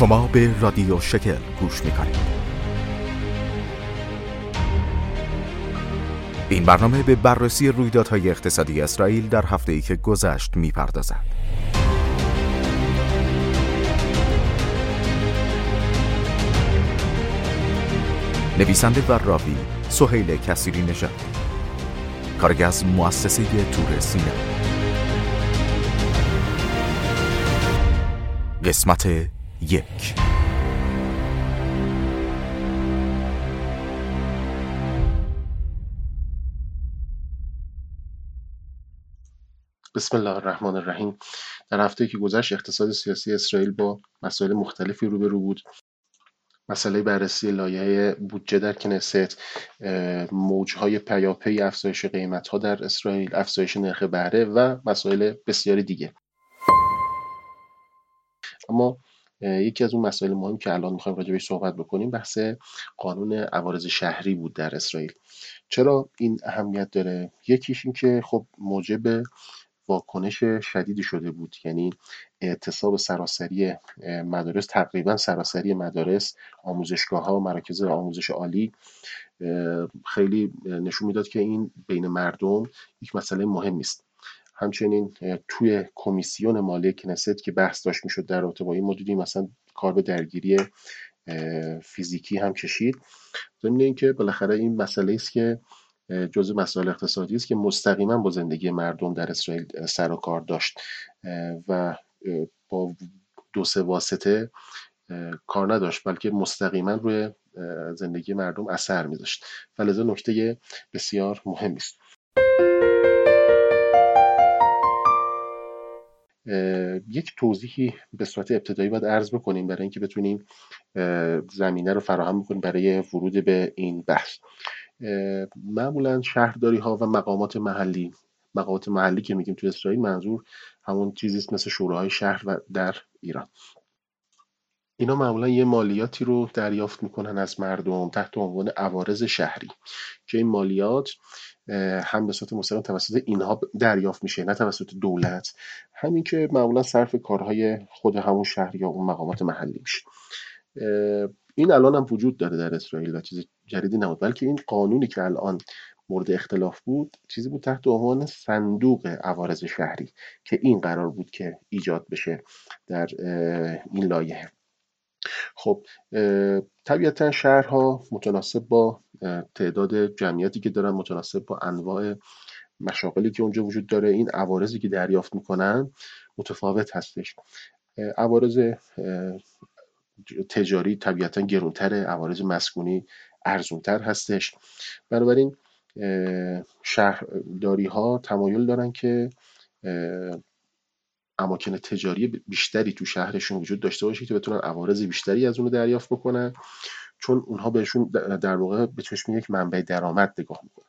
شما به رادیو شکل گوش می‌کنید. این برنامه به بررسی رویدادهای اقتصادی اسرائیل در هفته ای که گذشت می‌پردازد. نویسنده و راوی سهیل کسیری نژاد. کارگاه از مؤسسه تور سینما قسمت یک. بسم الله الرحمن الرحیم. در هفته که گذشت اقتصاد سیاسی اسرائیل با مسائل مختلفی روبرو بود. مسئله بررسی لایحه بودجه در کنست موجهای پیاپی افزایش قیمتها در اسرائیل افزایش نرخ بهره و مسائل بسیاری دیگه. اما یکی از اون مسائل مهم که الان می‌خوایم بهش صحبت بکنیم بحث قانون عوارض شهری بود در اسرائیل. چرا این اهمیت داره؟ یکیش این که خب موجب واکنش شدیدی شده بود یعنی اعتصاب سراسری مدارس تقریبا سراسری مدارس آموزشگاه ها مراکز آموزش عالی خیلی نشون می‌داد که این بین مردم یک مسئله مهمی است. همچنین توی کمیسیون مالی کنست که بحث داشت می‌شد در رابطه با این ما مثلا کار به درگیری فیزیکی هم کشید. ضمن اینکه بالاخره این مسئله است که جزء مسائل اقتصادی است که مستقیما با زندگی مردم در اسرائیل سر و کار داشت. و با دو سه واسطه کار نداشت بلکه مستقیما روی زندگی مردم اثر میذاشت. و لذا نکته بسیار مهمی است. یک توضیحی به صورت ابتدایی باید عرض بکنیم برای اینکه بتونیم زمینه رو فراهم بکنیم برای ورود به این بحث. معمولا شهرداری ها و مقامات محلی مقامات محلی که میگیم تو اسرائیل منظور همون چیزیست مثل شوراهای شهر و در ایران. اینا معمولا یه مالیاتی رو دریافت می‌کنن از مردم تحت عنوان عوارض شهری. که این مالیات هم به صورت مستقیم توسط اینها دریافت میشه نه توسط دولت. همین که معمولا صرف کارهای خود همون شهر یا اون مقامات محلی میشه. این الان هم وجود داره در اسرائیل و چیز جدیدی نبود. بلکه این قانونی که الان مورد اختلاف بود چیزی بود تحت عنوان صندوق عوارض شهری که این قرار بود که ایجاد بشه در این لایحه. خب طبیعتا شهرها متناسب با تعداد جمعیتی که دارن متناسب با انواع مشاقلی که اونجا وجود داره. این عوارضی که دریافت می‌کنن متفاوت هستش. عوارض تجاری طبیعتا گرونتره عوارض مسکونی ارزونتر هستش. بنابراین شهرداری ها تمایل دارن که اماکن تجاری بیشتری تو شهرشون وجود داشته باشه که بتونن عوارض بیشتری از اون دریافت بکنن. چون اونها بهشون در واقع به چشم یک منبع درآمد نگاه می‌کنن.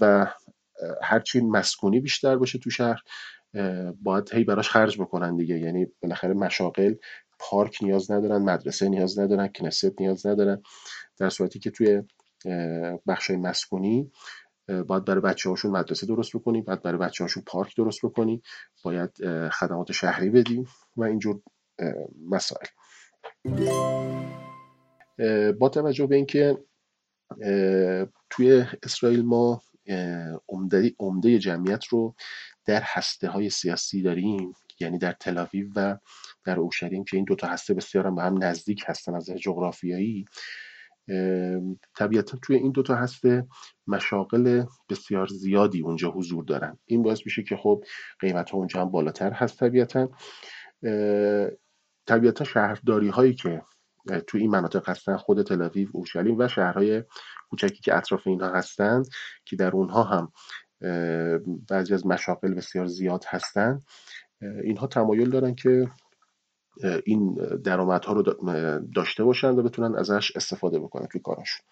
و هرچی مسکونی بیشتر باشه تو شهر باید هی براش خرج بکنن دیگه. یعنی بالاخره مشاقل پارک نیاز ندارن مدرسه نیاز ندارن کنست نیاز ندارن. در صورتی که توی بخش مسکونی باید برای بچه هاشون مدرسه درست بکنی باید برای بچه هاشون پارک درست بکنی باید خدمات شهری بدی و اینجور مسائل. با توجه به اینکه توی اسرائیل ما عمده, عمده جمعیت رو در هسته های سیاسی داریم یعنی در تلاویو و در اورشلیم که این دوتا هسته بسیار به هم نزدیک هستن از جغرافیایی طبیعتا توی این دوتا هسته مشاقل بسیار زیادی اونجا حضور دارن. این باعث میشه که خب قیمت ها اونجا هم بالاتر هست طبیعتا. طبیعتا شهرداری هایی که توی این مناطق هستن خود تلاویو اورشلیم و شهرهای کوچکی که اطراف اینها هستن که در اونها هم بعضی از مشاقل بسیار زیاد هستن. اینها تمایل دارن که این درآمدها رو داشته باشن و بتونن ازش استفاده بکنن توی کاراشون.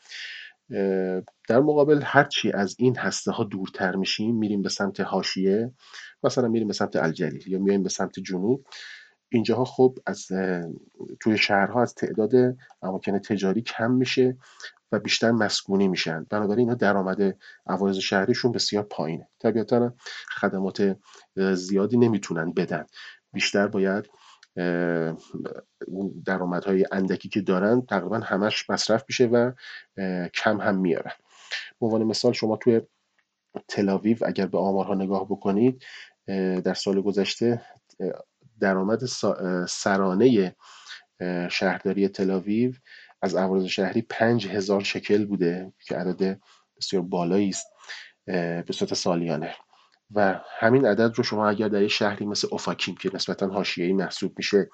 در مقابل هرچی از این هسته ها دورتر میشیم میریم به سمت هاشیه مثلا میریم به سمت الجلیل یا میایم به سمت جنوب. اینجاها خب از توی شهرها از تعداد اماکن تجاری کم میشه و بیشتر مسکونی میشن. بنابراین اینا درآمد عوارض شهریشون بسیار پایینه. طبیعتا خدمات زیادی نمی‌تونن بدن. بیشتر باید اون درآمدهای اندکی که دارن تقریبا همش مصرف میشه و کم هم میارن به عنوان مثال شما توی تلاویو اگر به آمارها نگاه بکنید در سال گذشته درآمد سرانه شهرداری تلاویو از عوارض شهری پنج هزار شکل بوده که عدد بسیار بالایی است به صورت سالیانه. و همین عدد رو شما اگر در شهری مثل اوفاکیم که نسبتا حاشیه‌ای محسوب میشه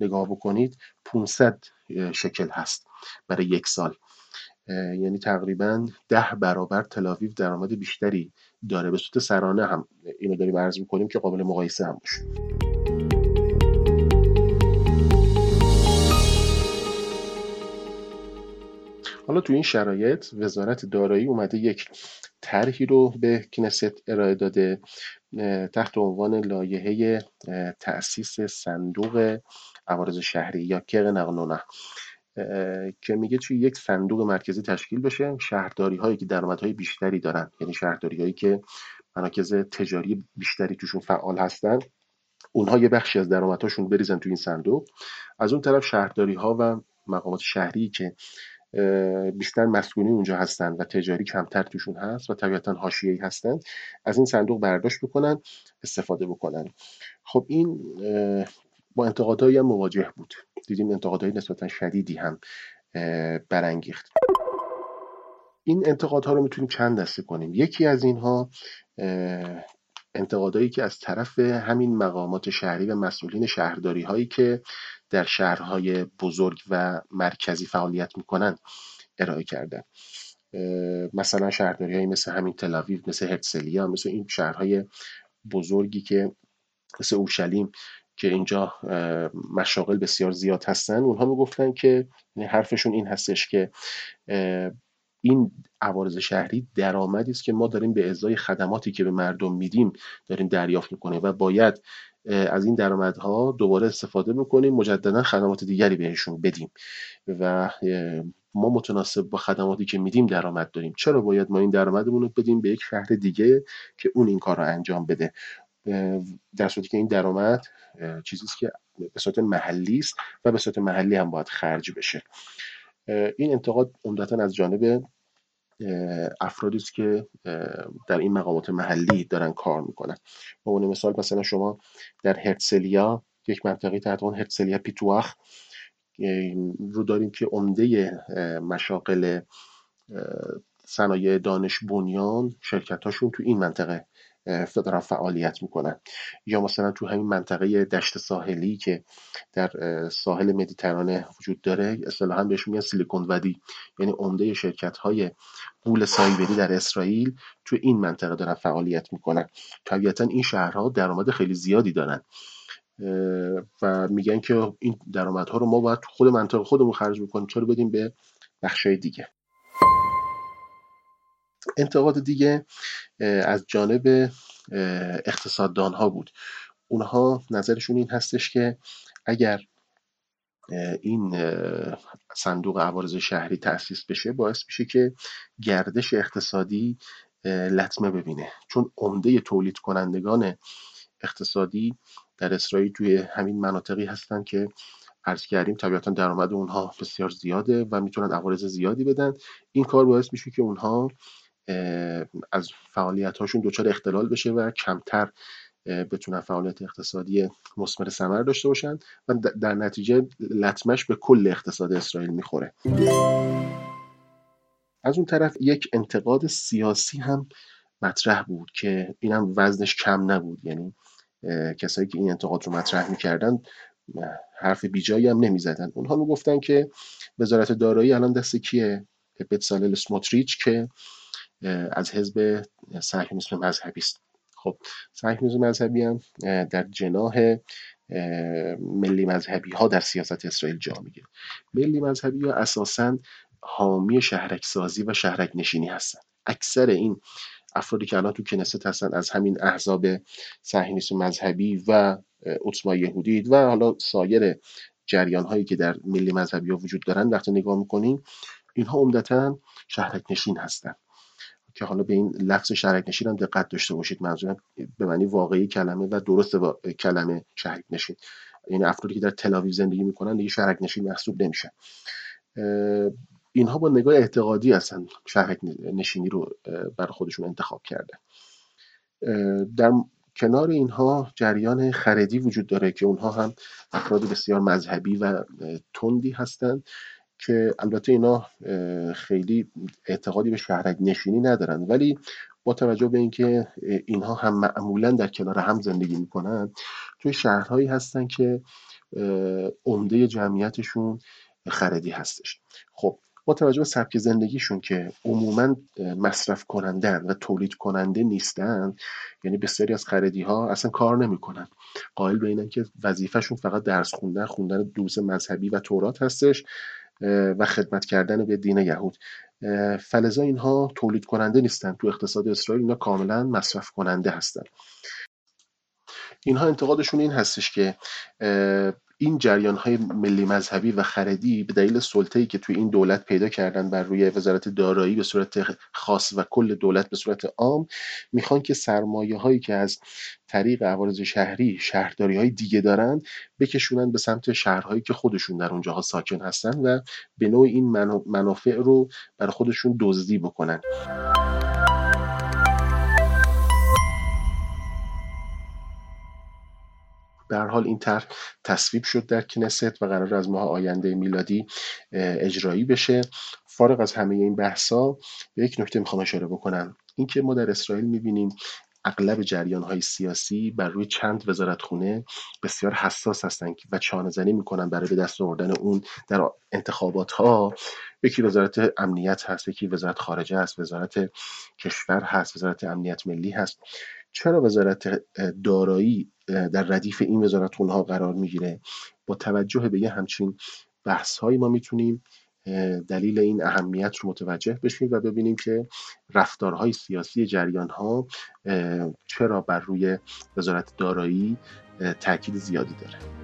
نگاه بکنید 500 شکل هست برای یک سال. یعنی تقریبا ده برابر تلاویو درآمد بیشتری داره. به صورت سرانه هم اینو داریم عرض می‌کنیم که قابل مقایسه هم باشه. حالا تو این شرایط وزارت دارایی اومده یک طرحی رو به کنست ارائه داده تحت عنوان لایحه تأسیس صندوق عوارض شهری یا کق نقل که میگه توی یک صندوق مرکزی تشکیل بشه شهرداری هایی که درآمدهای بیشتری دارن یعنی شهرداری هایی که مراکز تجاری بیشتری توشون فعال هستن اونها یه بخشی از درآمدهاشون بریزن توی این صندوق. از اون طرف شهرداری ها و مقامات شهری که بیشتر مسکونی اونجا هستن و تجاری کمتر توشون هست و طبیعتا حاشیه‌ای هستن. از این صندوق برداشت بکنن استفاده بکنن. خب این با انتقادهایی هم مواجه بود. دیدیم انتقادهای نسبتا شدیدی هم برانگیخت. این انتقادها رو می‌تونیم چند دسته کنیم. یکی از اینها انتقادهایی که از طرف همین مقامات شهری و مسئولین شهرداری هایی که در شهرهای بزرگ و مرکزی فعالیت می‌کنن ارائه کردن. مثلا شهرداری هایی مثل همین تلاویو مثل هرتسلیا مثل این شهرهای بزرگی که مثل اورشلیم که اینجا مشاغل بسیار زیاد هستن اونها می‌گفتن که حرفشون این هستش که این عوارض شهری درآمدی است که ما داریم به ازای خدماتی که به مردم میدیم داریم دریافت می‌کنه و باید از این درآمدها دوباره استفاده بکنیم مجددا خدمات دیگری بهشون بدیم. و ما متناسب با خدماتی که میدیم درآمد داریم. چرا باید ما این درآمدمون رو بدیم به یک شهر دیگه که اون این کار رو انجام بده؟ در صورتی که این درآمد چیزی است که به صورت محلی است و به صورت محلی هم باید خرج بشه. این انتقاد عمدتا از جانب افرادی است که در این مقامات محلی دارن کار می‌کنن. به عنوان مثال مثلا شما در هرتسلیا یک منطقه تحت عنوان هرتسلیا پیتواخ رو داریم که عمده مشاغل صنایع دانش بنیان شرکتاشون تو این منطقه دارن فعالیت می‌کنن. یا مثلا تو همین منطقه دشت ساحلی که در ساحل مدیترانه وجود داره اصطلاحا بهش میگن سیلیکون ودی یعنی عمده شرکت های قول سایبری در اسرائیل تو این منطقه دارن فعالیت می‌کنن. طبیعتا این شهرها درآمد خیلی زیادی دارن. و میگن که این درآمدها رو ما باید خود منطقه خودمون خرج بکنیم. چرا بدیم به بخشای دیگه؟ انتقاد دیگه از جانب اقتصاددان ها بود. اونها نظرشون این هستش که اگر این صندوق عوارض شهری تأسیس بشه باعث میشه که گردش اقتصادی لطمه ببینه. چون عمده تولید کنندگان اقتصادی در اسرائیل توی همین مناطقی هستن که عرض کردیم طبیعتا درآمد اونها بسیار زیاده و می‌تونن عوارض زیادی بدن. این کار باعث میشه که اونها از فعالیت هاشون دچار اختلال بشه و کمتر بتونن فعالیت اقتصادی مثمر ثمر داشته باشن و در نتیجه لطمش به کل اقتصاد اسرائیل می‌خوره. از اون طرف یک انتقاد سیاسی هم مطرح بود که اینم وزنش کم نبود. یعنی کسایی که این انتقاد رو مطرح می‌کردن حرف بیجایی هم نمی‌زدن. اونها می‌گفتن که وزارت دارایی الان دست کیه؟ بتسالل سموتریچ که از حزب صهیونیسم مذهبی است. خب صهیونیسم مذهبی هم در جناح ملی مذهبی ها در سیاست اسرائیل جا می‌گیره. ملی مذهبی ها اساسا حامی شهرک سازی و شهرک نشینی هستن اکثر این افرادی که الان تو کنست هستن از همین احزاب صهیونیسم مذهبی و عثما یهودی و حالا سایر جریان هایی که در ملی مذهبی ها وجود دارن وقتی نگاه می‌کنیم اینها عمدتا شهرک نشین هستن. که حالا به این لفظ شهرک نشین هم دقت داشته باشید. منظورم به معنی واقعی کلمه و درست با کلمه شهرک نشین. یعنی افرادی که در تلاویو زندگی می‌کنن دیگه شهرک نشین محسوب نمیشن اینها با نگاه اعتقادی هستن شهرک نشینی رو بر خودشون انتخاب کرده. در کنار اینها جریان خردی وجود داره که اونها هم افراد بسیار مذهبی و تندی هستند که البته اینا خیلی اعتقادی به شهرک نشینی ندارن. ولی با توجه به اینکه اینها هم معمولا در کنار هم زندگی می‌کنن توی شهرهایی هستن که عمده جمعیتشون خردی هستش. خب با توجه به سبک زندگیشون که عموما مصرف کنندن و تولید کننده نیستن یعنی بسیاری از خردی ها اصلا کار نمی‌کنن. قائل به اینن که وظیفهشون فقط درس خوندن خوندن دوز مذهبی و تورات هستش. و خدمت کردن به دین یهود. فلزا اینها تولید کننده نیستن. تو اقتصاد اسرائیل اینا کاملا مصرف کننده هستن. اینها انتقادشون این هستش که این جریان های ملی مذهبی و خردی به دلیل سلطه‌ای که توی این دولت پیدا کردن بر روی وزارت دارایی به صورت خاص و کل دولت به صورت عام می‌خوان که سرمایه هایی که از طریق عوارض شهری شهرداری های دیگه دارن بکشونن به سمت شهرهایی که خودشون در اونجاها ساکن هستن و به نوع این منافع رو برای خودشون دزدی بکنن. به حال این طرح تصویب شد در کنست و قرار از ماه آینده میلادی اجرایی بشه. فارغ از همه این بحثا به یک نکته می‌خوام اشاره بکنم. اینکه ما در اسرائیل می‌بینیم اغلب جریان های سیاسی بر روی چند وزارت خونه بسیار حساس هستند و چانه زنی می‌کنن برای به دست آوردن اون در انتخابات ها یکی وزارت امنیت هست یکی وزارت خارجه هست وزارت کشور هست وزارت امنیت ملی هست. چرا وزارت دارایی در ردیف این وزارت ها قرار می‌گیره. با توجه به یه همچین بحث هایی ما می‌تونیم دلیل این اهمیت رو متوجه بشیم و ببینیم که رفتارهای سیاسی جریان ها چرا بر روی وزارت دارایی تاکید زیادی داره.